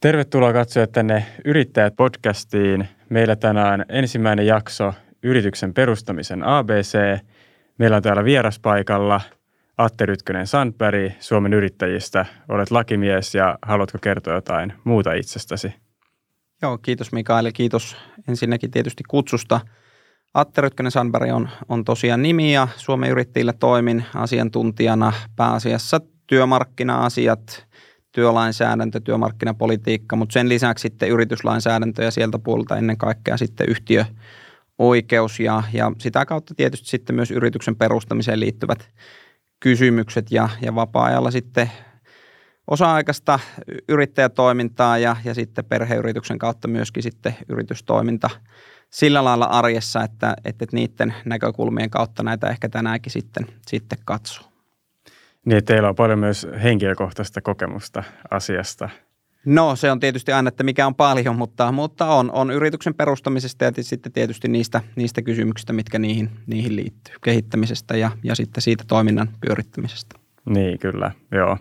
Tervetuloa katsojat tänne Yrittäjät podcastiin. Meillä tänään ensimmäinen jakso yrityksen perustamisen ABC. Meillä on täällä vieraspaikalla Atte Rytkönen Sandberg Suomen yrittäjistä. Olet lakimies ja haluatko kertoa jotain muuta itsestäsi? Joo, kiitos Mikael ja kiitos ensinnäkin tietysti kutsusta. Atte Rytkönen Sandberg on, on tosiaan nimi ja Suomen yrittäjillä toimin asiantuntijana pääasiassa työmarkkina-asiat – työlainsäädäntö, työmarkkinapolitiikka, mutta sen lisäksi sitten yrityslainsäädäntö ja sieltä puolelta ennen kaikkea sitten yhtiöoikeus ja, ja sitä kautta tietysti sitten myös yrityksen perustamiseen liittyvät kysymykset ja, ja vapaa-ajalla sitten osa-aikaista yrittäjätoimintaa ja, ja sitten perheyrityksen kautta myöskin sitten yritystoiminta sillä lailla arjessa, että, että niiden näkökulmien kautta näitä ehkä tänäänkin sitten, sitten katsoo. Niin, teillä on paljon myös henkilökohtaista kokemusta asiasta. No se on tietysti aina, että mikä on paljon, mutta, mutta on, on yrityksen perustamisesta ja sitten tietysti niistä, niistä kysymyksistä, mitkä niihin, niihin liittyy, kehittämisestä ja, ja sitten siitä toiminnan pyörittämisestä. Niin, kyllä, joo.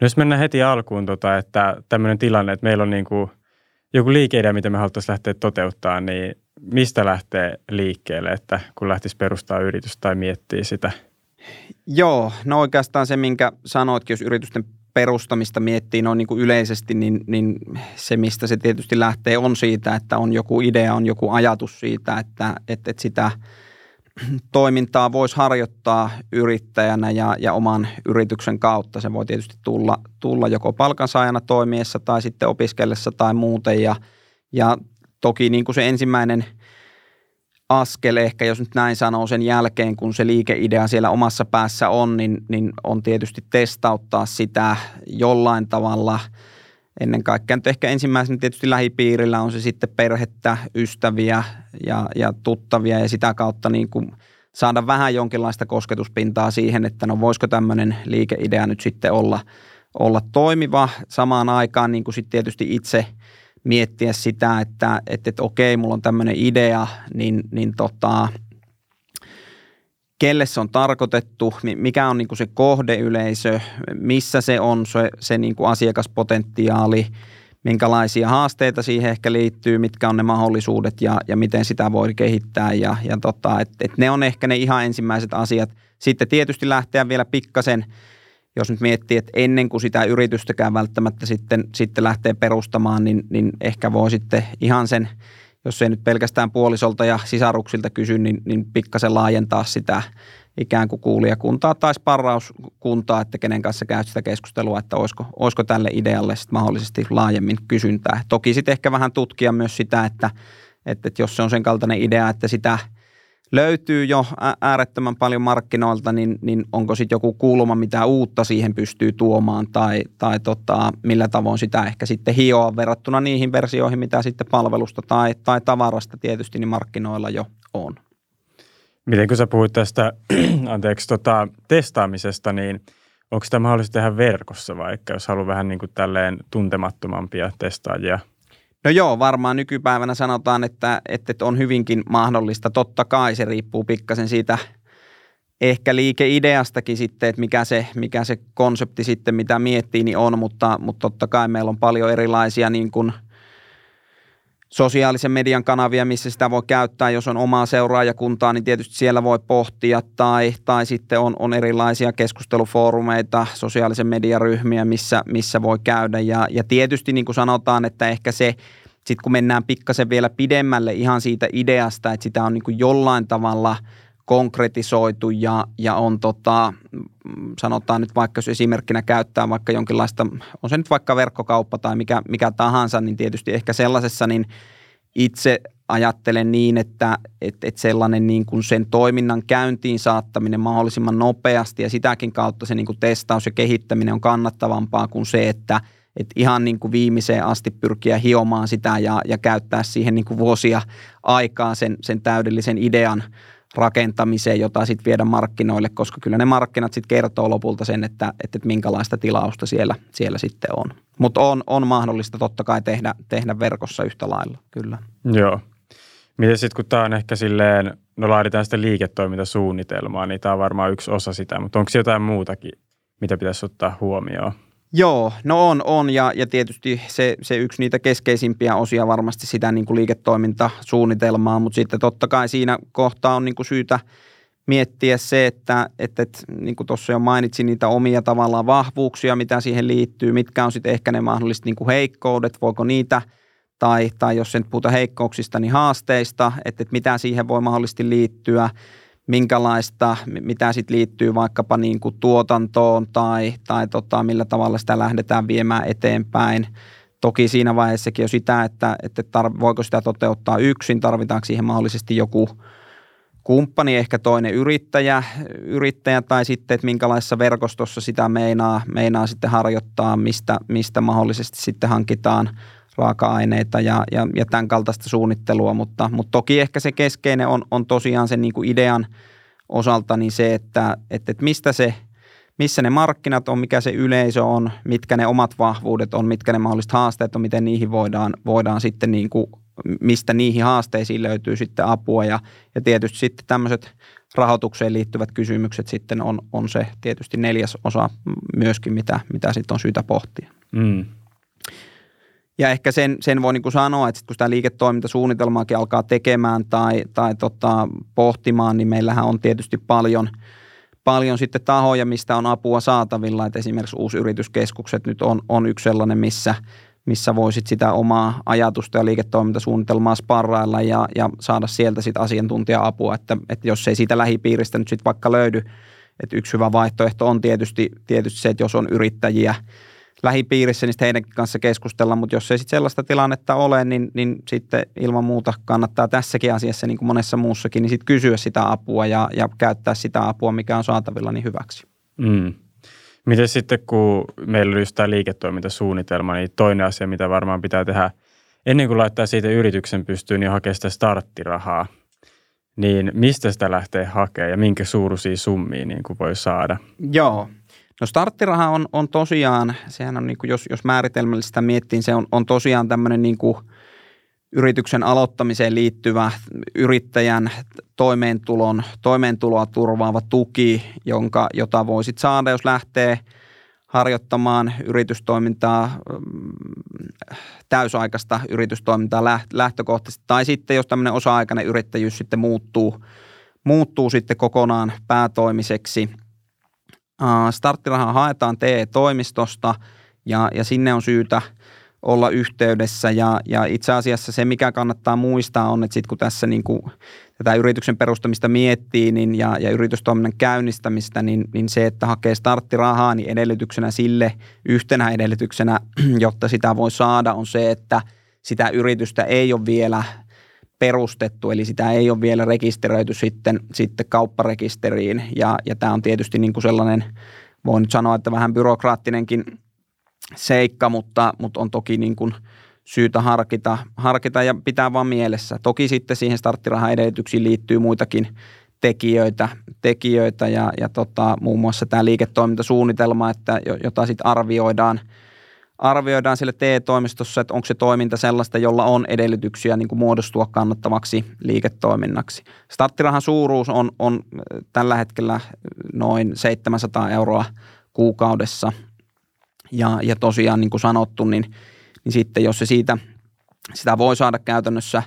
No jos mennään heti alkuun, tota, että tämmöinen tilanne, että meillä on niin kuin joku liikeidea, mitä me haluttaisiin lähteä toteuttaa, niin mistä lähtee liikkeelle, että kun lähtisi perustaa yritys tai miettii sitä – Joo, no oikeastaan se, minkä sanoitkin, jos yritysten perustamista miettii noin niin kuin yleisesti, niin, niin se, mistä se tietysti lähtee, on siitä, että on joku idea, on joku ajatus siitä, että, että, että sitä toimintaa voisi harjoittaa yrittäjänä ja, ja oman yrityksen kautta. Se voi tietysti tulla, tulla joko palkansaajana toimiessa tai sitten opiskellessa tai muuten. Ja, ja toki niin kuin se ensimmäinen – askel ehkä, jos nyt näin sanoo sen jälkeen, kun se liikeidea siellä omassa päässä on, niin, niin on tietysti testauttaa sitä jollain tavalla. Ennen kaikkea nyt ehkä ensimmäisenä tietysti lähipiirillä on se sitten perhettä, ystäviä ja, ja tuttavia ja sitä kautta niin kuin saada vähän jonkinlaista kosketuspintaa siihen, että no voisiko tämmöinen liikeidea nyt sitten olla, olla toimiva samaan aikaan niin kuin sitten tietysti itse – miettiä sitä, että, että, että okei, mulla on tämmöinen idea, niin, niin tota, kelle se on tarkoitettu, mikä on niin kuin se kohdeyleisö, missä se on se, se niin kuin asiakaspotentiaali, minkälaisia haasteita siihen ehkä liittyy, mitkä on ne mahdollisuudet ja, ja miten sitä voi kehittää. Ja, ja tota, et, et ne on ehkä ne ihan ensimmäiset asiat. Sitten tietysti lähteä vielä pikkasen – jos nyt miettii, että ennen kuin sitä yritystäkään välttämättä sitten, sitten lähtee perustamaan, niin, niin ehkä voi sitten ihan sen, jos ei nyt pelkästään puolisolta ja sisaruksilta kysy, niin, niin pikkasen laajentaa sitä ikään kuin kuulijakuntaa tai sparrauskuntaa, että kenen kanssa käy sitä keskustelua, että olisiko, olisiko tälle idealle sitten mahdollisesti laajemmin kysyntää. Toki sitten ehkä vähän tutkia myös sitä, että, että, että jos se on sen kaltainen idea, että sitä – löytyy jo äärettömän paljon markkinoilta, niin, niin onko sitten joku kulma, mitä uutta siihen pystyy tuomaan tai, tai tota, millä tavoin sitä ehkä sitten hioa verrattuna niihin versioihin, mitä sitten palvelusta tai, tai tavarasta tietysti niin markkinoilla jo on. Miten kun sä puhuit tästä anteeksi, tota, testaamisesta, niin onko sitä mahdollista tehdä verkossa vaikka, jos haluaa vähän niin kuin tälleen tuntemattomampia testaajia – No joo, varmaan nykypäivänä sanotaan, että, että on hyvinkin mahdollista. Totta kai se riippuu pikkasen siitä ehkä liikeideastakin sitten, että mikä se, mikä se konsepti sitten, mitä miettii, niin on, mutta, mutta totta kai meillä on paljon erilaisia niin kuin – sosiaalisen median kanavia, missä sitä voi käyttää, jos on omaa seuraajakuntaa, niin tietysti siellä voi pohtia, tai, tai sitten on, on erilaisia keskustelufoorumeita, sosiaalisen median ryhmiä, missä, missä voi käydä, ja, ja tietysti niin kuin sanotaan, että ehkä se, sitten kun mennään pikkasen vielä pidemmälle ihan siitä ideasta, että sitä on niin kuin jollain tavalla – konkretisoitu ja, ja on tota, sanotaan nyt vaikka jos esimerkkinä käyttää vaikka jonkinlaista, on se nyt vaikka verkkokauppa tai mikä, mikä tahansa, niin tietysti ehkä sellaisessa niin itse ajattelen niin, että että että sellainen niin kuin sen toiminnan käyntiin saattaminen mahdollisimman nopeasti ja sitäkin kautta se niin kuin testaus ja kehittäminen on kannattavampaa kuin se, että että ihan niin kuin viimeiseen asti pyrkiä hiomaan sitä ja, ja käyttää siihen niin kuin vuosia aikaa sen, sen täydellisen idean rakentamiseen, jota sitten viedä markkinoille, koska kyllä ne markkinat sitten kertoo lopulta sen, että, että, että minkälaista tilausta siellä, siellä sitten on. Mutta on, on mahdollista totta kai tehdä, tehdä verkossa yhtä lailla, kyllä. Joo. Miten sitten, kun tämä on ehkä silleen, no laaditaan sitä liiketoimintasuunnitelmaa, niin tämä on varmaan yksi osa sitä, mutta onko jotain muutakin, mitä pitäisi ottaa huomioon? Joo, no on, on. Ja, ja tietysti se, se yksi niitä keskeisimpiä osia varmasti sitä niin kuin liiketoimintasuunnitelmaa, mutta sitten totta kai siinä kohtaa on niin kuin syytä miettiä se, että, että, että niin kuin tuossa jo mainitsin niitä omia tavallaan vahvuuksia, mitä siihen liittyy, mitkä on sitten ehkä ne mahdolliset niin kuin heikkoudet, voiko niitä tai, tai jos en puhuta heikkouksista, niin haasteista, että, että mitä siihen voi mahdollisesti liittyä – minkälaista, mitä sitten liittyy vaikkapa niin kuin tuotantoon tai, tai tota, millä tavalla sitä lähdetään viemään eteenpäin. Toki siinä vaiheessakin jo sitä, että, että tar- voiko sitä toteuttaa yksin, tarvitaanko siihen mahdollisesti joku kumppani, ehkä toinen yrittäjä, yrittäjä tai sitten, että minkälaisessa verkostossa sitä meinaa, meinaa sitten harjoittaa, mistä, mistä mahdollisesti sitten hankitaan raaka-aineita ja, ja, ja tämän kaltaista suunnittelua, mutta, mutta toki ehkä se keskeinen on, on tosiaan sen niin kuin idean osalta niin se, että, että, että mistä se, missä ne markkinat on, mikä se yleisö on, mitkä ne omat vahvuudet on, mitkä ne mahdolliset haasteet on, miten niihin voidaan, voidaan sitten niin kuin, mistä niihin haasteisiin löytyy sitten apua ja, ja tietysti sitten tämmöiset rahoitukseen liittyvät kysymykset sitten on, on se tietysti neljäs osa myöskin, mitä, mitä sitten on syytä pohtia. Mm. Ja ehkä sen, sen voi niin sanoa, että sit kun sitä liiketoimintasuunnitelmaakin alkaa tekemään tai, tai tota, pohtimaan, niin meillähän on tietysti paljon, paljon sitten tahoja, mistä on apua saatavilla. Että esimerkiksi uusyrityskeskukset nyt on, on yksi sellainen, missä, missä voisit sitä omaa ajatusta ja liiketoimintasuunnitelmaa sparrailla ja, ja saada sieltä sitten asiantuntija-apua. Että, että jos ei siitä lähipiiristä nyt sitten vaikka löydy, että yksi hyvä vaihtoehto on tietysti, tietysti se, että jos on yrittäjiä – lähipiirissä, niin heidän kanssa keskustella, mutta jos ei sitten sellaista tilannetta ole, niin, niin sitten ilman muuta kannattaa tässäkin asiassa, niin kuin monessa muussakin, niin sitten kysyä sitä apua ja, ja käyttää sitä apua, mikä on saatavilla, niin hyväksi. Mm. Miten sitten, kun meillä on tämä liiketoimintasuunnitelma, niin toinen asia, mitä varmaan pitää tehdä ennen kuin laittaa siitä yrityksen pystyyn, niin hakea sitä starttirahaa. Niin mistä sitä lähtee hakemaan ja minkä suuruisia summia niin kuin voi saada? Joo, No starttiraha on, on tosiaan, sehän on niin kuin, jos, jos määritelmällistä miettii, se on, on tosiaan tämmöinen niin kuin yrityksen aloittamiseen liittyvä yrittäjän toimeentulon, toimeentuloa turvaava tuki, jonka, jota voisit saada, jos lähtee harjoittamaan yritystoimintaa, mm, täysaikaista yritystoimintaa lähtökohtaisesti. Tai sitten, jos tämmöinen osa-aikainen yrittäjyys sitten muuttuu, muuttuu sitten kokonaan päätoimiseksi – starttirahaa haetaan TE-toimistosta ja, ja sinne on syytä olla yhteydessä. Ja, ja itse asiassa se, mikä kannattaa muistaa on, että sitten kun tässä niin kuin tätä yrityksen perustamista miettii niin, ja, ja yritystoiminnan käynnistämistä, niin, niin se, että hakee starttirahaa, niin edellytyksenä sille yhtenä edellytyksenä, jotta sitä voi saada, on se, että sitä yritystä ei ole vielä – perustettu, eli sitä ei ole vielä rekisteröity sitten, sitten kaupparekisteriin. Ja, ja tämä on tietysti niin kuin sellainen, voin nyt sanoa, että vähän byrokraattinenkin seikka, mutta, mutta on toki niin kuin syytä harkita, harkita ja pitää vaan mielessä. Toki sitten siihen starttirahan edellytyksiin liittyy muitakin tekijöitä, tekijöitä ja, ja tota, muun muassa tämä liiketoimintasuunnitelma, että, jota sitten arvioidaan – arvioidaan sille TE-toimistossa, että onko se toiminta sellaista, jolla on edellytyksiä niin kuin muodostua kannattavaksi liiketoiminnaksi. Starttirahan suuruus on, on äh, tällä hetkellä noin 700 euroa kuukaudessa. Ja, ja tosiaan niin kuin sanottu, niin, niin sitten jos se siitä, sitä voi saada käytännössä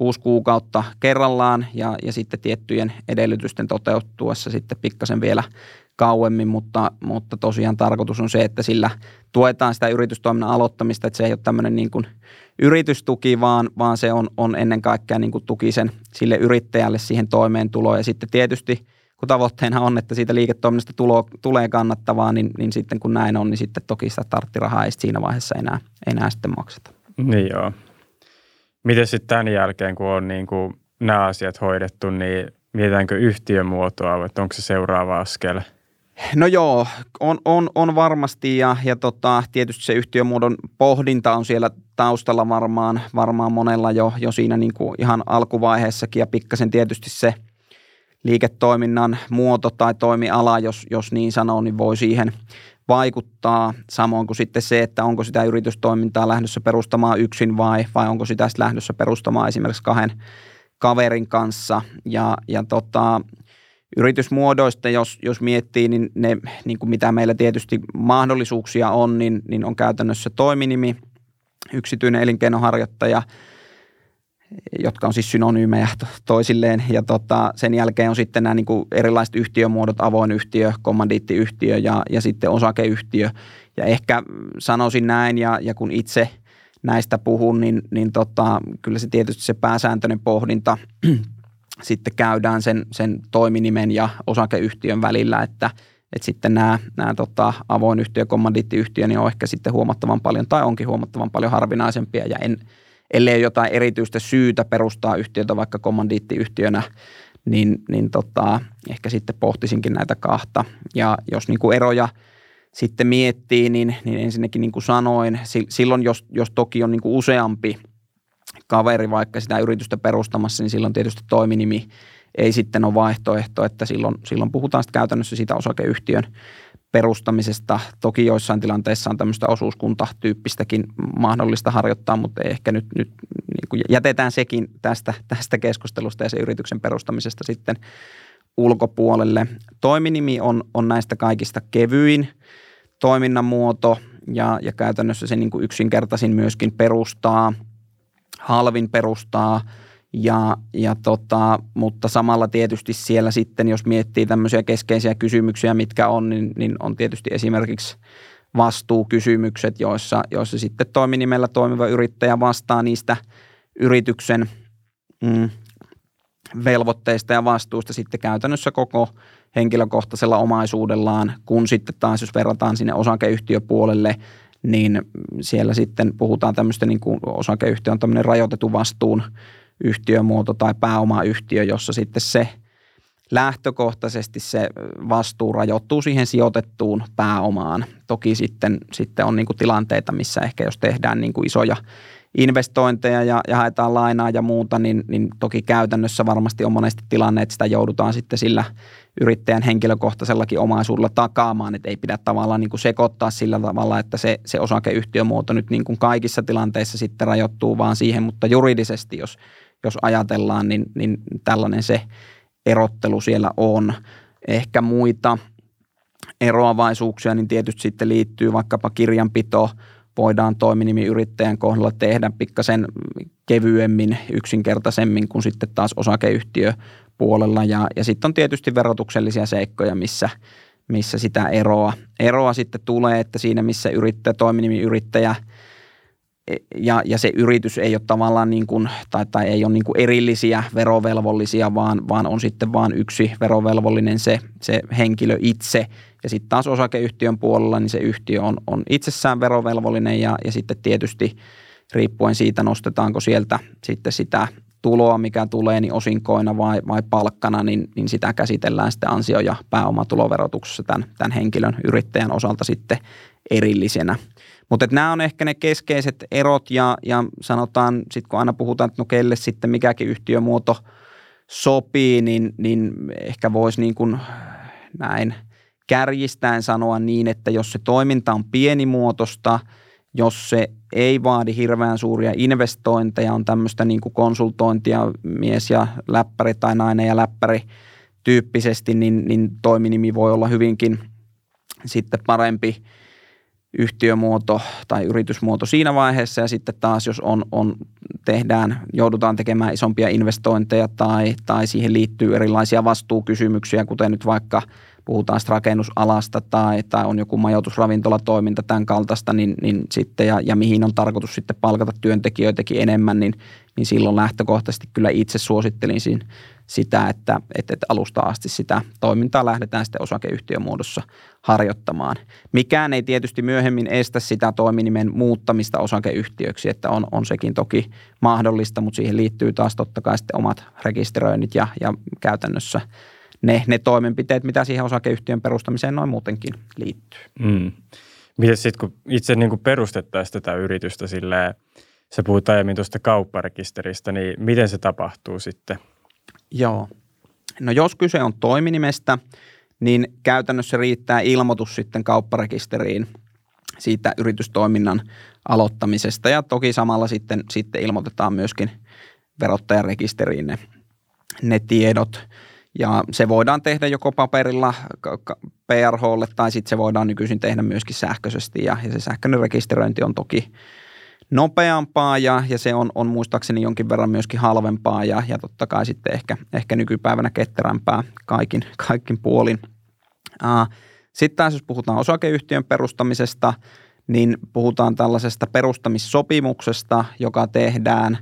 kuusi kuukautta kerrallaan ja, ja sitten tiettyjen edellytysten toteuttuessa sitten pikkasen vielä kauemmin, mutta, mutta tosiaan tarkoitus on se, että sillä tuetaan sitä yritystoiminnan aloittamista, että se ei ole tämmöinen niin kuin yritystuki, vaan, vaan se on, on ennen kaikkea niin kuin tuki sen sille yrittäjälle siihen toimeentuloon. Ja sitten tietysti, kun tavoitteena on, että siitä liiketoiminnasta tulo, tulee kannattavaa, niin, niin sitten kun näin on, niin sitten toki sitä starttirahaa ei siinä vaiheessa enää, enää sitten makseta. Niin joo. Miten sitten tämän jälkeen, kun on niin kuin nämä asiat hoidettu, niin mietitäänkö yhtiömuotoa, että onko se seuraava askel – No joo, on, on, on varmasti ja, ja tota, tietysti se yhtiömuodon pohdinta on siellä taustalla varmaan, varmaan monella jo, jo siinä niin kuin ihan alkuvaiheessakin ja pikkasen tietysti se liiketoiminnan muoto tai toimiala, jos, jos niin sanoo, niin voi siihen vaikuttaa. Samoin kuin sitten se, että onko sitä yritystoimintaa lähdössä perustamaan yksin vai, vai onko sitä lähdössä perustamaan esimerkiksi kahden kaverin kanssa. Ja, ja tota, yritysmuodoista, jos, jos miettii, niin ne, niin kuin mitä meillä tietysti mahdollisuuksia on, niin, niin on käytännössä toiminimi, yksityinen elinkeinoharjoittaja, jotka on siis synonyymejä toisilleen. Ja tota, sen jälkeen on sitten nämä niin kuin erilaiset yhtiömuodot, avoin yhtiö, kommandiittiyhtiö ja, ja sitten osakeyhtiö. Ja ehkä sanoisin näin, ja, ja kun itse näistä puhun, niin, niin tota, kyllä se tietysti se pääsääntöinen pohdinta sitten käydään sen, sen toiminimen ja osakeyhtiön välillä, että, että sitten nämä, nämä tota, avoin yhtiö, kommandiittiyhtiö, niin on ehkä sitten huomattavan paljon tai onkin huomattavan paljon harvinaisempia ja en, ellei ole jotain erityistä syytä perustaa yhtiötä vaikka kommandiittiyhtiönä, niin, niin tota, ehkä sitten pohtisinkin näitä kahta. Ja jos niin kuin eroja sitten miettii, niin, niin ensinnäkin niin kuin sanoin, silloin jos, jos toki on niin kuin useampi – kaveri vaikka sitä yritystä perustamassa, niin silloin tietysti toiminimi ei sitten ole vaihtoehto, että silloin, silloin puhutaan sitten käytännössä siitä osakeyhtiön perustamisesta. Toki joissain tilanteissa on tämmöistä osuuskuntatyyppistäkin mahdollista harjoittaa, mutta ehkä nyt, nyt niin kuin jätetään sekin tästä, tästä keskustelusta ja se yrityksen perustamisesta sitten ulkopuolelle. Toiminimi on, on näistä kaikista kevyin toiminnan muoto ja, ja käytännössä se niin kuin yksinkertaisin myöskin perustaa – halvin perustaa, ja, ja tota, mutta samalla tietysti siellä sitten, jos miettii tämmöisiä keskeisiä kysymyksiä, mitkä on, niin, niin on tietysti esimerkiksi vastuukysymykset, joissa, joissa sitten toiminimellä toimiva yrittäjä vastaa niistä yrityksen mm, velvoitteista ja vastuusta sitten käytännössä koko henkilökohtaisella omaisuudellaan, kun sitten taas jos verrataan sinne osakeyhtiöpuolelle, niin siellä sitten puhutaan tämmöistä niin kuin osakeyhtiö on tämmöinen rajoitetun vastuun yhtiömuoto tai pääomayhtiö, jossa sitten se lähtökohtaisesti se vastuu rajoittuu siihen sijoitettuun pääomaan. Toki sitten, sitten on niin kuin tilanteita, missä ehkä jos tehdään niin kuin isoja investointeja ja, ja haetaan lainaa ja muuta, niin, niin toki käytännössä varmasti on monesti tilanne, että sitä joudutaan sitten sillä yrittäjän henkilökohtaisellakin omaisuudella takaamaan, että ei pidä tavallaan niin kuin sekoittaa sillä tavalla, että se, se osakeyhtiömuoto nyt niin kuin kaikissa tilanteissa sitten rajoittuu vaan siihen, mutta juridisesti, jos, jos ajatellaan, niin, niin tällainen se erottelu siellä on. Ehkä muita eroavaisuuksia, niin tietysti sitten liittyy vaikkapa kirjanpito, voidaan toiminimiyrittäjän kohdalla tehdä pikkasen kevyemmin, yksinkertaisemmin kuin sitten taas osakeyhtiö puolella. Ja, ja sitten on tietysti verotuksellisia seikkoja, missä, missä sitä eroa, eroa sitten tulee, että siinä missä yrittäjä, toiminimiyrittäjä ja, ja se yritys ei ole tavallaan niin kuin, tai, tai ei ole niin kuin erillisiä verovelvollisia, vaan, vaan on sitten vain yksi verovelvollinen se, se henkilö itse. Ja sitten taas osakeyhtiön puolella, niin se yhtiö on, on itsessään verovelvollinen ja, ja sitten tietysti riippuen siitä, nostetaanko sieltä sitten sitä tuloa, mikä tulee, niin osinkoina vai, vai palkkana, niin, niin sitä käsitellään sitten ansio- ja pääomatuloverotuksessa tämän, tämän henkilön yrittäjän osalta sitten erillisenä. Mutta nämä on ehkä ne keskeiset erot ja, ja sanotaan sitten kun aina puhutaan, että no kelle sitten mikäkin yhtiömuoto sopii, niin, niin ehkä voisi niin kuin näin kärjistäen sanoa niin, että jos se toiminta on pienimuotoista – jos se ei vaadi hirveän suuria investointeja, on tämmöistä niin kuin konsultointia mies ja läppäri tai nainen ja läppäri tyyppisesti, niin, niin toiminimi voi olla hyvinkin sitten parempi yhtiömuoto tai yritysmuoto siinä vaiheessa. Ja sitten taas jos on, on tehdään, joudutaan tekemään isompia investointeja tai, tai siihen liittyy erilaisia vastuukysymyksiä, kuten nyt vaikka – puhutaan rakennusalasta tai, tai on joku majoitusravintolatoiminta tämän kaltaista, niin, niin sitten ja, ja mihin on tarkoitus sitten palkata työntekijöitäkin enemmän, niin, niin silloin lähtökohtaisesti kyllä itse suosittelin siinä sitä, että, että, että alusta asti sitä toimintaa lähdetään sitten osakeyhtiömuodossa harjoittamaan. Mikään ei tietysti myöhemmin estä sitä toiminimen muuttamista osakeyhtiöksi, että on, on sekin toki mahdollista, mutta siihen liittyy taas totta kai sitten omat rekisteröinnit ja, ja käytännössä – ne, ne toimenpiteet, mitä siihen osakeyhtiön perustamiseen noin muutenkin liittyy. Mm. Miten sitten, kun itse niin kuin perustettaisiin tätä yritystä silleen, sä puhuit aiemmin tuosta kaupparekisteristä, niin miten se tapahtuu sitten? Joo. No jos kyse on toiminimestä, niin käytännössä riittää ilmoitus sitten kaupparekisteriin siitä yritystoiminnan aloittamisesta ja toki samalla sitten, sitten ilmoitetaan myöskin verottajan rekisteriin ne, ne tiedot. Ja se voidaan tehdä joko paperilla PRHlle tai sitten se voidaan nykyisin tehdä myöskin sähköisesti ja, ja se sähköinen rekisteröinti on toki nopeampaa ja, ja se on, on muistaakseni jonkin verran myöskin halvempaa ja, ja totta kai sitten ehkä, ehkä nykypäivänä ketterämpää kaikin, kaikin puolin. Sitten taas jos puhutaan osakeyhtiön perustamisesta, niin puhutaan tällaisesta perustamissopimuksesta, joka tehdään,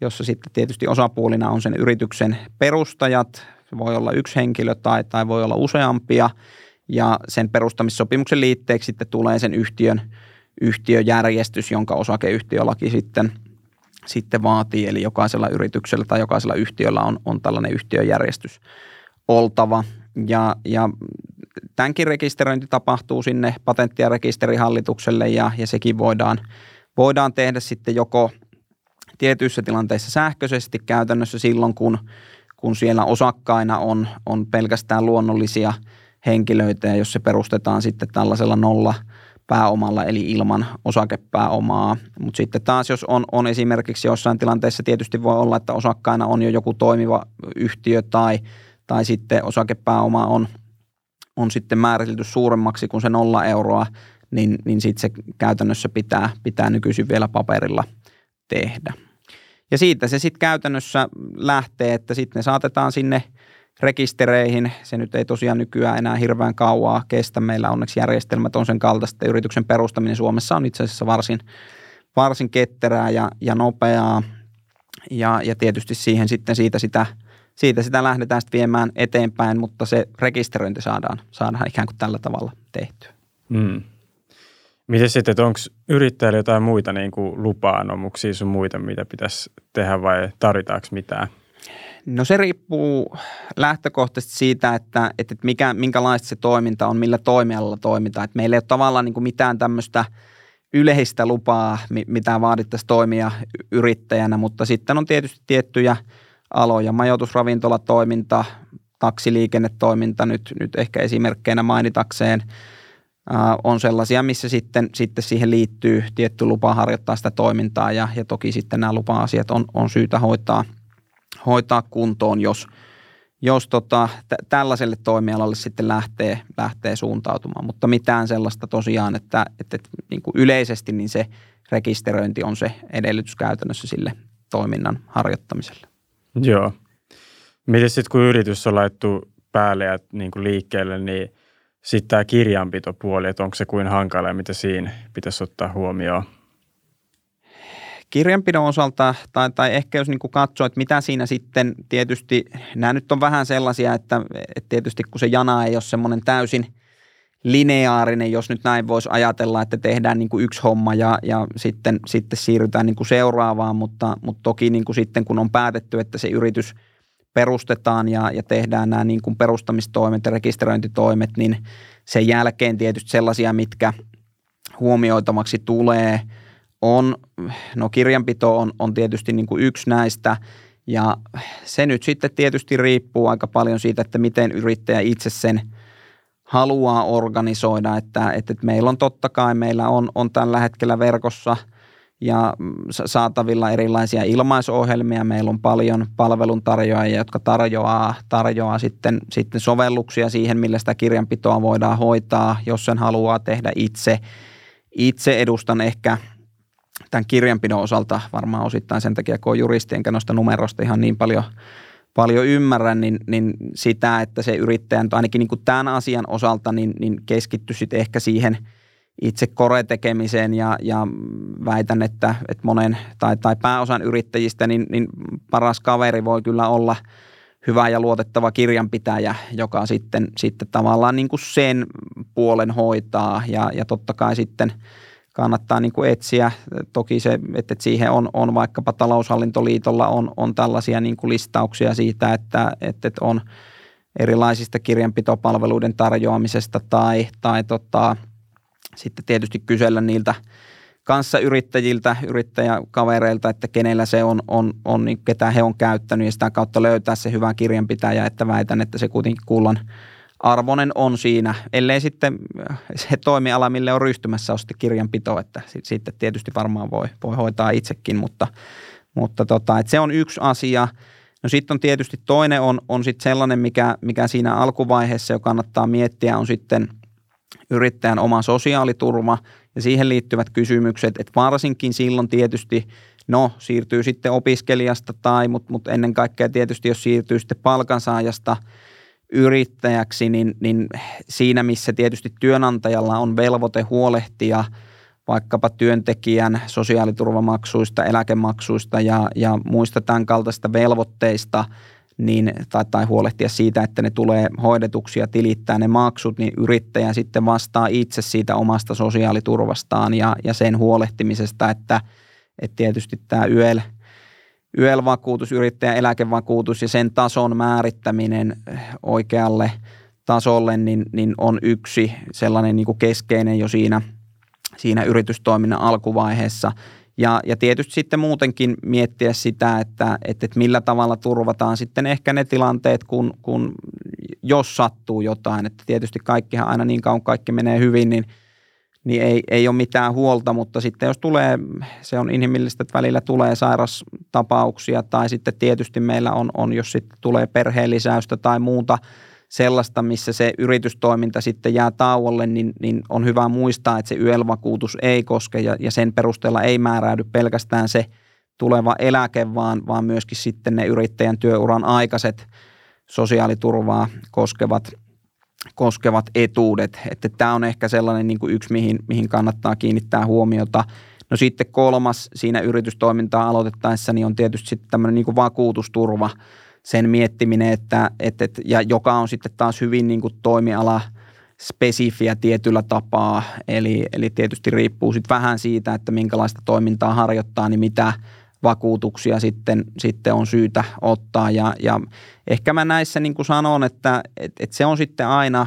jossa sitten tietysti osapuolina on sen yrityksen perustajat, se voi olla yksi henkilö tai, tai voi olla useampia, ja sen perustamissopimuksen liitteeksi sitten tulee sen yhtiön, yhtiöjärjestys, jonka osakeyhtiölaki sitten, sitten vaatii, eli jokaisella yrityksellä tai jokaisella yhtiöllä on, on tällainen yhtiöjärjestys oltava. Ja, ja tämänkin rekisteröinti tapahtuu sinne patentti- ja rekisterihallitukselle ja, ja sekin voidaan, voidaan tehdä sitten joko tietyissä tilanteissa sähköisesti käytännössä silloin, kun, kun siellä osakkaina on, on pelkästään luonnollisia henkilöitä ja jos se perustetaan sitten tällaisella nolla pääomalla eli ilman osakepääomaa. Mutta sitten taas, jos on, on esimerkiksi jossain tilanteessa tietysti voi olla, että osakkaina on jo joku toimiva yhtiö tai, tai sitten osakepääoma on – on sitten määritelty suuremmaksi kuin se nolla euroa, niin, niin sitten se käytännössä pitää, pitää nykyisin vielä paperilla tehdä. Ja siitä se sitten käytännössä lähtee, että sitten ne saatetaan sinne rekistereihin. Se nyt ei tosiaan nykyään enää hirveän kauaa kestä. Meillä onneksi järjestelmät on sen kaltaista. Yrityksen perustaminen Suomessa on itse asiassa varsin, varsin ketterää ja, ja nopeaa. Ja, ja tietysti siihen sitten siitä sitä – siitä sitä lähdetään sitten viemään eteenpäin, mutta se rekisteröinti saadaan, saadaan ikään kuin tällä tavalla tehtyä. Mm. Miten sitten, että onko yrittäjällä jotain muita niin kuin lupa-anomuksia sun muita, mitä pitäisi tehdä vai tarvitaanko mitään? No se riippuu lähtökohtaisesti siitä, että, että mikä, minkälaista se toiminta on, millä toimialalla toimitaan. Että meillä ei ole tavallaan niin kuin mitään tämmöistä yleistä lupaa, mitä vaadittaisiin toimia yrittäjänä, mutta sitten on tietysti tiettyjä – aloja. Majoitusravintolatoiminta, taksiliikennetoiminta nyt, nyt ehkä esimerkkeinä mainitakseen on sellaisia, missä sitten, sitten siihen liittyy tietty lupa harjoittaa sitä toimintaa ja, ja toki sitten nämä lupa-asiat on, on syytä hoitaa, hoitaa kuntoon, jos, jos tota, t- tällaiselle toimialalle sitten lähtee, lähtee suuntautumaan. Mutta mitään sellaista tosiaan, että, että, että niin kuin yleisesti niin se rekisteröinti on se edellytys käytännössä sille toiminnan harjoittamiselle. Joo. Miten sitten kun yritys on laittu päälle ja niin kuin liikkeelle, niin sitten tämä kirjanpitopuoli, että onko se kuin hankala ja mitä siinä pitäisi ottaa huomioon? Kirjanpidon osalta, tai, tai ehkä jos niin katsoo, että mitä siinä sitten tietysti, nämä nyt on vähän sellaisia, että, että tietysti kun se jana ei ole semmoinen täysin lineaarinen, jos nyt näin voisi ajatella, että tehdään niin kuin yksi homma ja, ja sitten, sitten siirrytään niin kuin seuraavaan, mutta, mutta toki niin kuin sitten kun on päätetty, että se yritys perustetaan ja, ja tehdään nämä niin kuin perustamistoimet ja rekisteröintitoimet, niin sen jälkeen tietysti sellaisia, mitkä huomioitavaksi tulee, on, no kirjanpito on, on tietysti niin kuin yksi näistä ja se nyt sitten tietysti riippuu aika paljon siitä, että miten yrittäjä itse sen – haluaa organisoida, että, että meillä on totta kai, meillä on, on tällä hetkellä verkossa ja saatavilla erilaisia ilmaisohjelmia. Meillä on paljon palveluntarjoajia, jotka tarjoaa, tarjoaa sitten, sitten sovelluksia siihen, millä sitä kirjanpitoa voidaan hoitaa, jos sen haluaa tehdä itse. Itse edustan ehkä tämän kirjanpidon osalta varmaan osittain sen takia, kun on juristi, enkä noista numerosta ihan niin paljon – paljon ymmärrän, niin, niin sitä, että se yrittäjän, ainakin niin kuin tämän asian osalta, niin, niin keskittyisi ehkä siihen itse koretekemiseen ja, ja väitän, että, että monen tai, tai pääosan yrittäjistä, niin, niin paras kaveri voi kyllä olla hyvä ja luotettava kirjanpitäjä, joka sitten, sitten tavallaan niin kuin sen puolen hoitaa ja, ja totta kai sitten – kannattaa niin kuin etsiä. Toki se, että siihen on, on vaikkapa taloushallintoliitolla on, on tällaisia niin kuin listauksia siitä, että, että on erilaisista kirjanpitopalveluiden tarjoamisesta tai, tai tota, sitten tietysti kysellä niiltä kanssa yrittäjiltä, yrittäjäkavereilta, että kenellä se on, on, on niin ketä he on käyttänyt ja sitä kautta löytää se hyvä kirjanpitäjä, että väitän, että se kuitenkin kullan arvonen on siinä, ellei sitten se toimiala, mille on ryhtymässä, on sitten kirjanpito, että sitten tietysti varmaan voi, voi hoitaa itsekin, mutta, mutta tota, että se on yksi asia. No sitten on tietysti toinen on, on sitten sellainen, mikä, mikä siinä alkuvaiheessa jo kannattaa miettiä, on sitten yrittäjän oma sosiaaliturva ja siihen liittyvät kysymykset, että varsinkin silloin tietysti, no siirtyy sitten opiskelijasta tai, mutta mut ennen kaikkea tietysti jos siirtyy sitten palkansaajasta yrittäjäksi, niin, niin siinä missä tietysti työnantajalla on velvoite huolehtia – vaikkapa työntekijän sosiaaliturvamaksuista, eläkemaksuista ja, ja muista tämän kaltaista velvoitteista, niin, tai, tai huolehtia siitä, että ne tulee hoidetuksi ja tilittää ne maksut, niin yrittäjä sitten vastaa itse siitä omasta sosiaaliturvastaan ja, ja sen huolehtimisesta, että, että tietysti tämä YEL, YEL-vakuutus, yrittäjän eläkevakuutus ja sen tason määrittäminen oikealle tasolle, niin, niin on yksi sellainen niin kuin keskeinen jo siinä – siinä yritystoiminnan alkuvaiheessa. Ja, ja tietysti sitten muutenkin miettiä sitä, että, että, että millä tavalla turvataan sitten ehkä ne tilanteet, kun, kun jos sattuu jotain. Että tietysti kaikkihan aina niin kauan kaikki menee hyvin, niin, niin ei, ei ole mitään huolta, mutta sitten jos tulee, se on inhimillistä, että välillä tulee sairastapauksia tai sitten tietysti meillä on, on jos sitten tulee perheellisäystä tai muuta – sellaista, missä se yritystoiminta sitten jää tauolle, niin, niin on hyvä muistaa, että se YEL-vakuutus ei koske ja, ja sen perusteella ei määräydy pelkästään se tuleva eläke, vaan, vaan myöskin sitten ne yrittäjän työuran aikaiset sosiaaliturvaa koskevat, koskevat etuudet. Että tämä on ehkä sellainen niin kuin yksi, mihin, mihin kannattaa kiinnittää huomiota. No sitten kolmas siinä yritystoimintaa aloitettaessa niin on tietysti sitten tämmöinen niin kuin vakuutusturva, sen miettiminen, että, että, ja joka on sitten taas hyvin niin kuin toimiala spesifiä tietyllä tapaa, eli, eli tietysti riippuu sitten vähän siitä, että minkälaista toimintaa harjoittaa, niin mitä vakuutuksia sitten, sitten on syytä ottaa. Ja, ja ehkä mä näissä niin kuin sanon, että, että, että se on sitten aina,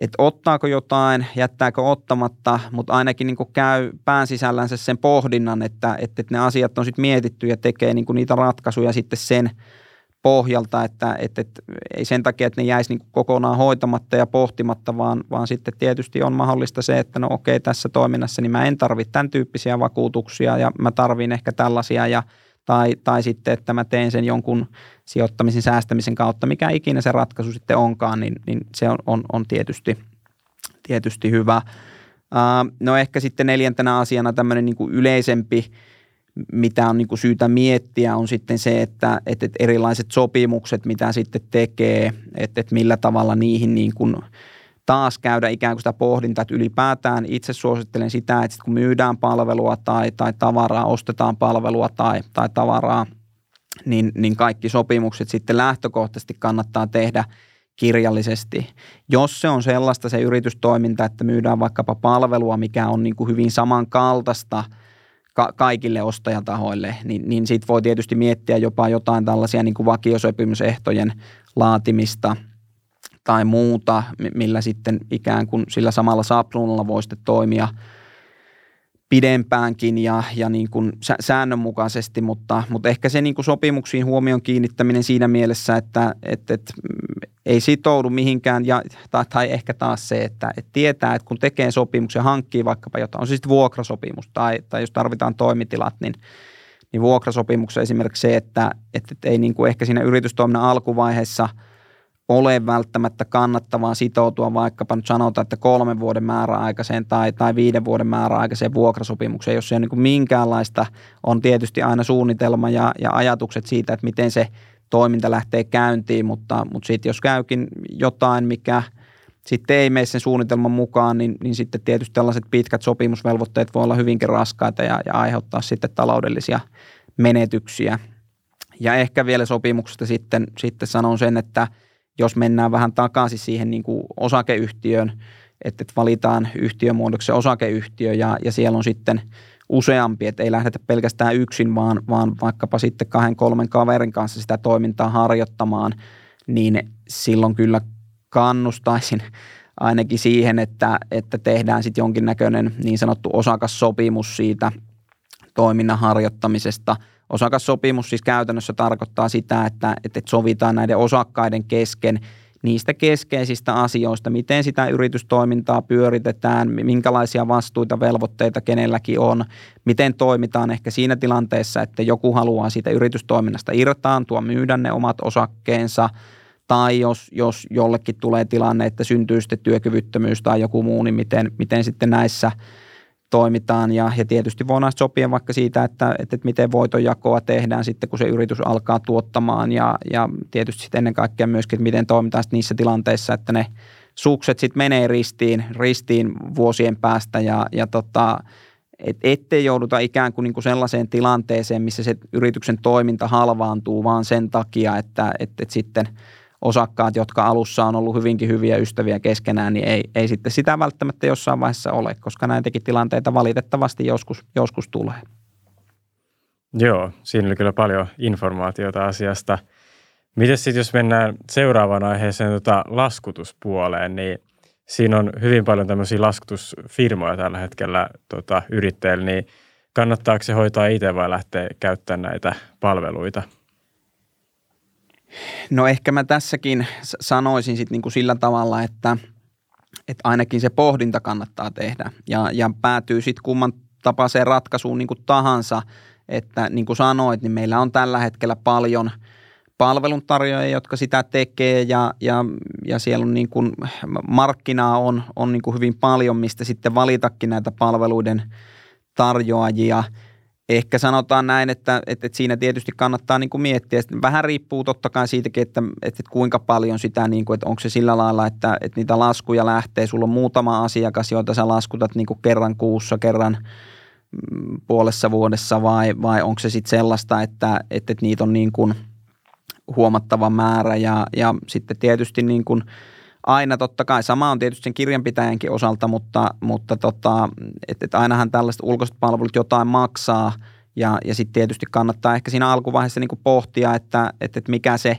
että ottaako jotain, jättääkö ottamatta, mutta ainakin niin käy pään sisällänsä sen pohdinnan, että, että, että ne asiat on sitten mietitty ja tekee niin kuin niitä ratkaisuja sitten sen – pohjalta, että, että, että ei sen takia, että ne jäisi niin kokonaan hoitamatta ja pohtimatta, vaan, vaan sitten tietysti on mahdollista se, että no okei, tässä toiminnassa niin mä en tarvitse tämän tyyppisiä vakuutuksia ja mä tarvin ehkä tällaisia ja tai, tai sitten, että mä teen sen jonkun sijoittamisen, säästämisen kautta, mikä ikinä se ratkaisu sitten onkaan, niin, niin se on, on, on tietysti, tietysti hyvä. Uh, no ehkä sitten neljäntenä asiana tämmöinen niin yleisempi mitä on niin kuin syytä miettiä, on sitten se, että, että erilaiset sopimukset, mitä sitten tekee, että, että millä tavalla niihin niin kuin taas käydä ikään kuin sitä pohdintaa, että ylipäätään itse suosittelen sitä, että kun myydään palvelua tai, tai tavaraa, ostetaan palvelua tai, tai tavaraa, niin, niin kaikki sopimukset sitten lähtökohtaisesti kannattaa tehdä kirjallisesti. Jos se on sellaista se yritystoiminta, että myydään vaikkapa palvelua, mikä on niin kuin hyvin samankaltaista – ka- kaikille ostajatahoille, niin, niin sitten voi tietysti miettiä jopa jotain tällaisia niin kuin vakiosopimusehtojen laatimista tai muuta, millä sitten ikään kuin sillä samalla sapluunalla voi sitten toimia pidempäänkin ja, ja niin kuin säännönmukaisesti, mutta, mutta ehkä se niin kuin sopimuksiin huomion kiinnittäminen siinä mielessä, että, että, että ei sitoudu mihinkään, ja, tai, tai ehkä taas se, että, että tietää, että kun tekee sopimuksen, hankkii vaikkapa jotain, on siis vuokrasopimus tai, tai jos tarvitaan toimitilat, niin, niin vuokrasopimuksessa esimerkiksi se, että, että, ei niin kuin ehkä siinä yritystoiminnan alkuvaiheessa ole välttämättä kannattavaa sitoutua vaikkapa nyt sanotaan, että kolmen vuoden määräaikaiseen tai, tai viiden vuoden määräaikaiseen vuokrasopimukseen, jos se on niin kuin minkäänlaista, on tietysti aina suunnitelma ja, ja ajatukset siitä, että miten se – toiminta lähtee käyntiin, mutta, mutta sitten jos käykin jotain, mikä sitten ei mene sen suunnitelman mukaan, niin, niin sitten tietysti tällaiset pitkät sopimusvelvoitteet voi olla hyvinkin raskaita ja, ja aiheuttaa sitten taloudellisia menetyksiä. Ja ehkä vielä sopimuksesta sitten, sitten sanon sen, että jos mennään vähän takaisin siihen niin kuin osakeyhtiöön, että, että valitaan yhtiömuodoksi osakeyhtiö ja, ja siellä on sitten – useampi, että ei lähdetä pelkästään yksin, vaan, vaan vaikkapa sitten kahden, kolmen kaverin kanssa sitä toimintaa harjoittamaan, niin silloin kyllä kannustaisin ainakin siihen, että, että tehdään sitten jonkinnäköinen niin sanottu osakassopimus siitä toiminnan harjoittamisesta. Osakassopimus siis käytännössä tarkoittaa sitä, että, että sovitaan näiden osakkaiden kesken niistä keskeisistä asioista, miten sitä yritystoimintaa pyöritetään, minkälaisia vastuita, velvoitteita kenelläkin on, miten toimitaan ehkä siinä tilanteessa, että joku haluaa siitä yritystoiminnasta irtaantua, myydä ne omat osakkeensa, tai jos, jos jollekin tulee tilanne, että syntyy sitten työkyvyttömyys tai joku muu, niin miten, miten sitten näissä – toimitaan ja, ja tietysti voidaan sopia vaikka siitä, että, että, että miten voitonjakoa tehdään sitten, kun se yritys alkaa tuottamaan ja, ja tietysti sitten ennen kaikkea myöskin, että miten toimitaan niissä tilanteissa, että ne sukset sitten menee ristiin, ristiin vuosien päästä ja, ja tota, et, ettei jouduta ikään kuin, niin kuin sellaiseen tilanteeseen, missä se yrityksen toiminta halvaantuu vaan sen takia, että, että, että sitten – osakkaat, jotka alussa on ollut hyvinkin hyviä ystäviä keskenään, niin ei, ei sitten sitä välttämättä jossain vaiheessa ole, koska näitäkin tilanteita valitettavasti joskus, joskus tulee. Joo, siinä oli kyllä paljon informaatiota asiasta. Miten sitten, jos mennään seuraavaan aiheeseen tota laskutuspuoleen, niin siinä on hyvin paljon tämmöisiä laskutusfirmoja tällä hetkellä tota, yrittäjillä, niin kannattaako se hoitaa itse vai lähteä käyttämään näitä palveluita – No ehkä mä tässäkin sanoisin sitten niinku sillä tavalla, että, että ainakin se pohdinta kannattaa tehdä ja, ja päätyy sitten kumman tapaiseen ratkaisuun niin kuin tahansa, että niin kuin sanoit, niin meillä on tällä hetkellä paljon palveluntarjoajia, jotka sitä tekee ja, ja, ja siellä on niin kuin, markkinaa on, on niin kuin hyvin paljon, mistä sitten valitakin näitä palveluiden tarjoajia – ehkä sanotaan näin, että, että, että siinä tietysti kannattaa niin kuin miettiä. Sitten vähän riippuu totta kai siitäkin, että, että kuinka paljon sitä, niin kuin, että onko se sillä lailla, että, että niitä laskuja lähtee. Sulla on muutama asiakas, joita sä laskutat niin kuin kerran kuussa, kerran mm, puolessa vuodessa vai, vai onko se sitten sellaista, että, että, että niitä on niin kuin huomattava määrä ja, ja sitten tietysti niin kuin – aina totta kai, sama on tietysti sen kirjanpitäjänkin osalta, mutta, mutta tota, et, et ainahan tällaiset ulkoiset palvelut jotain maksaa ja, ja sitten tietysti kannattaa ehkä siinä alkuvaiheessa niin pohtia, että, että, että mikä se,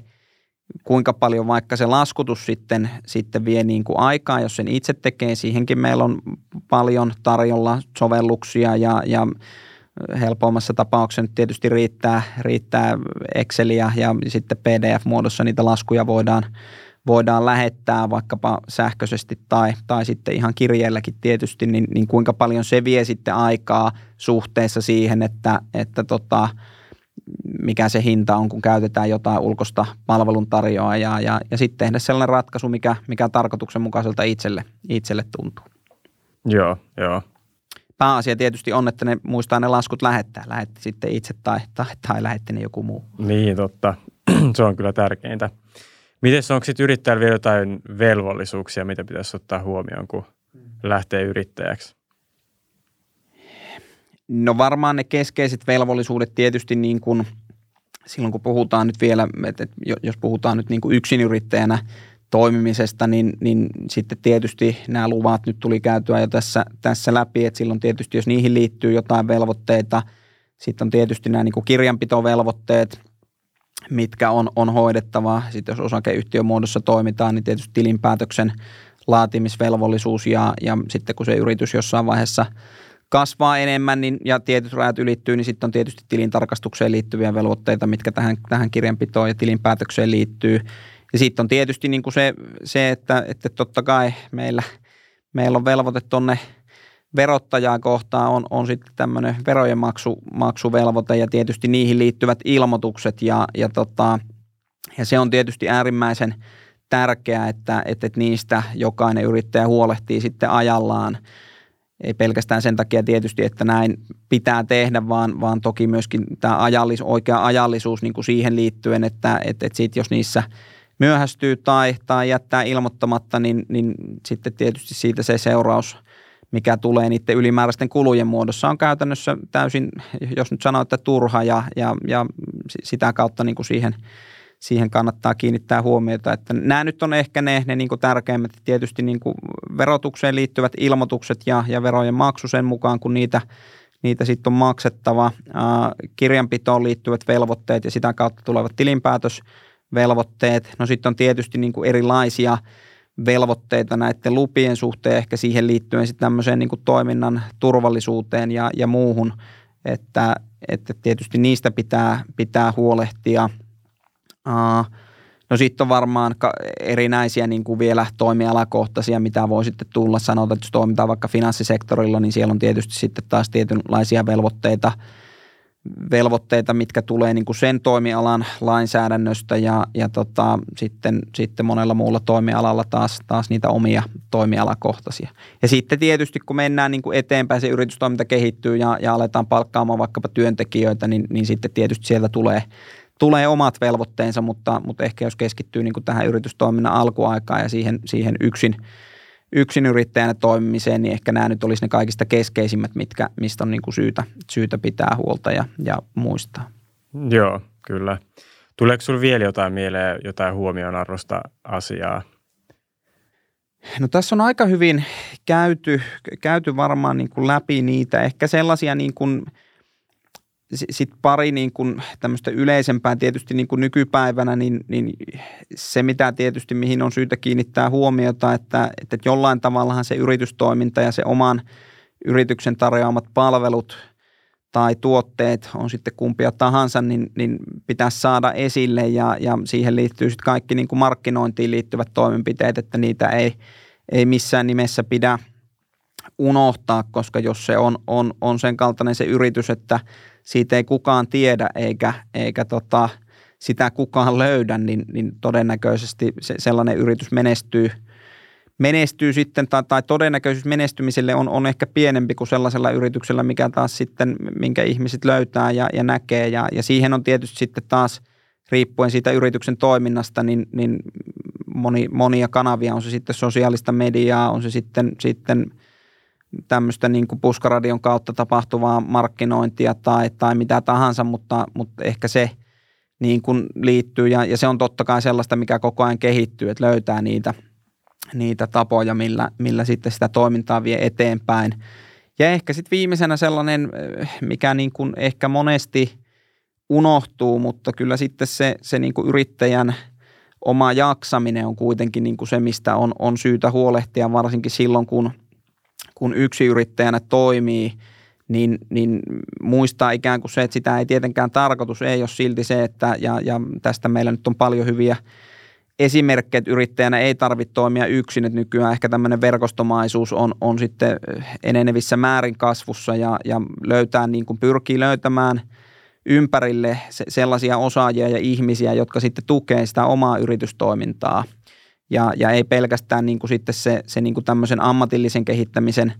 kuinka paljon vaikka se laskutus sitten, sitten vie niin kuin aikaa, jos sen itse tekee. Siihenkin meillä on paljon tarjolla sovelluksia ja, ja helpommassa tapauksessa tietysti riittää, riittää Exceliä ja sitten PDF-muodossa niitä laskuja voidaan – voidaan lähettää vaikkapa sähköisesti tai, tai sitten ihan kirjeelläkin tietysti, niin, niin kuinka paljon se vie sitten aikaa suhteessa siihen, että, että tota, mikä se hinta on, kun käytetään jotain ulkoista palveluntarjoajaa ja, ja sitten tehdä sellainen ratkaisu, mikä, mikä tarkoituksenmukaiselta itselle, itselle tuntuu. Joo, joo. Pääasia tietysti on, että ne muistaa ne laskut lähettää. Lähetti sitten itse tai, tai, tai lähetti ne joku muu. Niin, totta. se on kyllä tärkeintä. Miten onko sitten yrittäjällä vielä jotain velvollisuuksia, mitä pitäisi ottaa huomioon, kun lähtee yrittäjäksi? No varmaan ne keskeiset velvollisuudet tietysti niin kuin silloin kun puhutaan nyt vielä, että jos puhutaan nyt niin kuin yksinyrittäjänä toimimisesta, niin, niin sitten tietysti nämä luvat nyt tuli käytyä jo tässä, tässä läpi, että silloin tietysti jos niihin liittyy jotain velvoitteita, sitten on tietysti nämä niin kuin kirjanpitovelvoitteet, mitkä on, on hoidettava. Sitten jos osakeyhtiön muodossa toimitaan, niin tietysti tilinpäätöksen laatimisvelvollisuus ja, ja sitten kun se yritys jossain vaiheessa kasvaa enemmän niin, ja tietyt rajat ylittyy, niin sitten on tietysti tilintarkastukseen liittyviä velvoitteita, mitkä tähän, tähän kirjanpitoon ja tilinpäätökseen liittyy. Ja sitten on tietysti niin kuin se, se että, että totta kai meillä, meillä on velvoite tuonne – verottajaa kohtaan on, on sitten tämmöinen verojen maksu, maksuvelvoite ja tietysti niihin liittyvät ilmoitukset ja, ja, tota, ja se on tietysti äärimmäisen tärkeää, että, että, niistä jokainen yrittäjä huolehtii sitten ajallaan. Ei pelkästään sen takia tietysti, että näin pitää tehdä, vaan, vaan toki myöskin tämä ajallis, oikea ajallisuus niin kuin siihen liittyen, että, että, että sit jos niissä myöhästyy tai, tai jättää ilmoittamatta, niin, niin sitten tietysti siitä se seuraus – mikä tulee niiden ylimääräisten kulujen muodossa, on käytännössä täysin, jos nyt sanoo, että turha ja, ja, ja sitä kautta niin kuin siihen, siihen kannattaa kiinnittää huomiota. Että nämä nyt on ehkä ne, ne niin kuin tärkeimmät, tietysti niin kuin verotukseen liittyvät ilmoitukset ja, ja verojen maksu sen mukaan, kun niitä, niitä sitten on maksettava. kirjanpitoon liittyvät velvoitteet ja sitä kautta tulevat tilinpäätösvelvoitteet. No sitten on tietysti niin kuin erilaisia – velvoitteita näiden lupien suhteen, ehkä siihen liittyen sitten tämmöiseen niin toiminnan turvallisuuteen ja, ja muuhun, että, että tietysti niistä pitää, pitää huolehtia. Uh, No sitten on varmaan erinäisiä niin kuin vielä toimialakohtaisia, mitä voi sitten tulla. Sanotaan, että jos toimitaan vaikka finanssisektorilla, niin siellä on tietysti sitten taas tietynlaisia velvoitteita – velvoitteita, mitkä tulee niin kuin sen toimialan lainsäädännöstä ja, ja tota, sitten, sitten monella muulla toimialalla taas, taas niitä omia toimialakohtaisia. Ja sitten tietysti kun mennään niin kuin eteenpäin, se yritystoiminta kehittyy ja, ja aletaan palkkaamaan vaikkapa työntekijöitä, niin, niin sitten tietysti sieltä tulee, tulee omat velvoitteensa, mutta, mutta ehkä jos keskittyy niin kuin tähän yritystoiminnan alkuaikaan ja siihen, siihen yksin – yksin yrittäjänä toimimiseen, niin ehkä nämä nyt olisi ne kaikista keskeisimmät, mitkä, mistä on niin kuin syytä, syytä pitää huolta ja, ja muistaa. Joo, kyllä. Tuleeko sinulle vielä jotain mieleen, jotain huomionarvosta asiaa? No tässä on aika hyvin käyty, käyty varmaan niin kuin läpi niitä. Ehkä sellaisia niin kuin – sitten pari niin kuin tämmöistä yleisempää tietysti niin kuin nykypäivänä, niin, niin se mitä tietysti mihin on syytä kiinnittää huomiota, että, että jollain tavallahan se yritystoiminta ja se oman yrityksen tarjoamat palvelut tai tuotteet, on sitten kumpia tahansa, niin, niin pitäisi saada esille ja, ja siihen liittyy sitten kaikki niin kuin markkinointiin liittyvät toimenpiteet, että niitä ei, ei missään nimessä pidä unohtaa, koska jos se on, on, on sen kaltainen se yritys, että – siitä ei kukaan tiedä eikä, eikä tota, sitä kukaan löydä, niin, niin todennäköisesti se, sellainen yritys menestyy, menestyy sitten, tai, tai todennäköisyys menestymiselle on, on ehkä pienempi kuin sellaisella yrityksellä, mikä taas sitten, minkä ihmiset löytää ja, ja näkee. Ja, ja siihen on tietysti sitten taas, riippuen siitä yrityksen toiminnasta, niin, niin moni, monia kanavia, on se sitten sosiaalista mediaa, on se sitten, sitten – tämmöistä niin kuin puskaradion kautta tapahtuvaa markkinointia tai, tai mitä tahansa, mutta, mutta ehkä se niin kuin liittyy ja, ja se on totta kai sellaista, mikä koko ajan kehittyy, että löytää niitä, niitä tapoja, millä, millä sitten sitä toimintaa vie eteenpäin. Ja ehkä sitten viimeisenä sellainen, mikä niin kuin ehkä monesti unohtuu, mutta kyllä sitten se, se niin kuin yrittäjän oma jaksaminen on kuitenkin niin kuin se, mistä on, on syytä huolehtia, varsinkin silloin, kun – kun yksi yrittäjänä toimii, niin, niin muistaa ikään kuin se, että sitä ei tietenkään tarkoitus ei ole silti se, että ja, ja tästä meillä nyt on paljon hyviä esimerkkejä, että yrittäjänä ei tarvitse toimia yksin, että nykyään ehkä tämmöinen verkostomaisuus on, on sitten enenevissä määrin kasvussa ja, ja löytää niin kuin pyrkii löytämään ympärille sellaisia osaajia ja ihmisiä, jotka sitten tukee sitä omaa yritystoimintaa – ja, ja ei pelkästään niin kuin sitten se, se niin kuin tämmöisen ammatillisen kehittämisen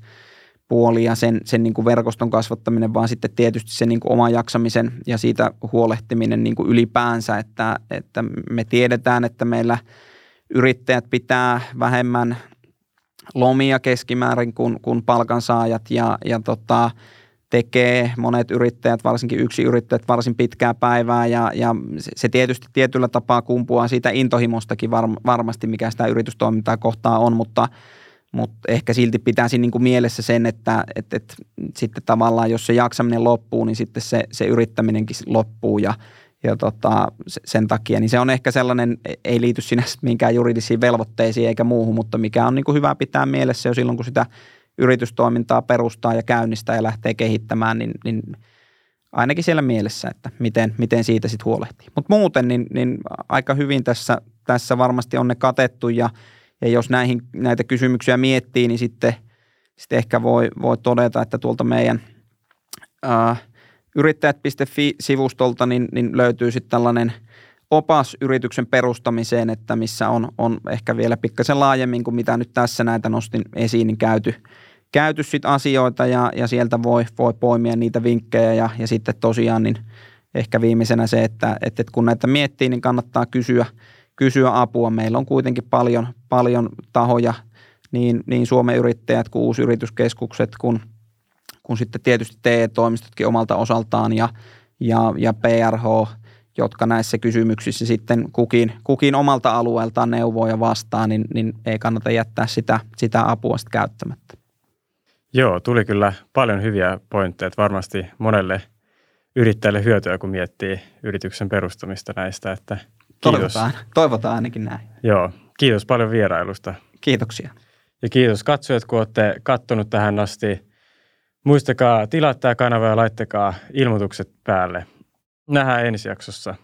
puoli ja sen, sen niin kuin verkoston kasvattaminen, vaan sitten tietysti se niin kuin oma jaksamisen ja siitä huolehtiminen niin kuin ylipäänsä, että, että me tiedetään, että meillä yrittäjät pitää vähemmän lomia keskimäärin kuin, kuin palkansaajat ja, ja tota, tekee monet yrittäjät, varsinkin yksi yrittäjät, varsin pitkää päivää ja, ja se tietysti tietyllä tapaa kumpuaa siitä intohimostakin var, varmasti, mikä sitä yritystoimintaa kohtaa on, mutta, mutta ehkä silti pitäisi niin kuin mielessä sen, että, että, että sitten tavallaan jos se jaksaminen loppuu, niin sitten se, se yrittäminenkin loppuu ja, ja tota, sen takia, niin se on ehkä sellainen, ei liity sinänsä minkään juridisiin velvoitteisiin eikä muuhun, mutta mikä on niin kuin hyvä pitää mielessä jo silloin, kun sitä yritystoimintaa perustaa ja käynnistää ja lähtee kehittämään, niin, niin ainakin siellä mielessä, että miten, miten siitä sitten huolehtii. Mutta muuten niin, niin aika hyvin tässä, tässä varmasti on ne katettu ja, ja jos näihin, näitä kysymyksiä miettii, niin sitten, sitten ehkä voi, voi todeta, että tuolta meidän ää, yrittäjät.fi-sivustolta niin, niin löytyy sitten tällainen opas yrityksen perustamiseen, että missä on, on ehkä vielä pikkasen laajemmin kuin mitä nyt tässä näitä nostin esiin, niin käyty – käyty sit asioita ja, ja sieltä voi, voi poimia niitä vinkkejä ja, ja sitten tosiaan niin ehkä viimeisenä se, että, että kun näitä miettii, niin kannattaa kysyä, kysyä apua. Meillä on kuitenkin paljon, paljon tahoja, niin, niin Suomen yrittäjät kuin uusyrityskeskukset, kun, kun sitten tietysti TE-toimistotkin omalta osaltaan ja, ja, ja PRH, jotka näissä kysymyksissä sitten kukin, kukin omalta alueeltaan neuvoo ja vastaa, niin, niin ei kannata jättää sitä, sitä apua sitten käyttämättä. Joo, tuli kyllä paljon hyviä pointteja. Varmasti monelle yrittäjälle hyötyä, kun miettii yrityksen perustamista näistä. Että kiitos. Toivotaan, toivotaan ainakin näin. Joo, kiitos paljon vierailusta. Kiitoksia. Ja kiitos katsojat, kun olette kattonut tähän asti. Muistakaa tilata tämä kanava ja laittakaa ilmoitukset päälle. Nähdään ensi jaksossa.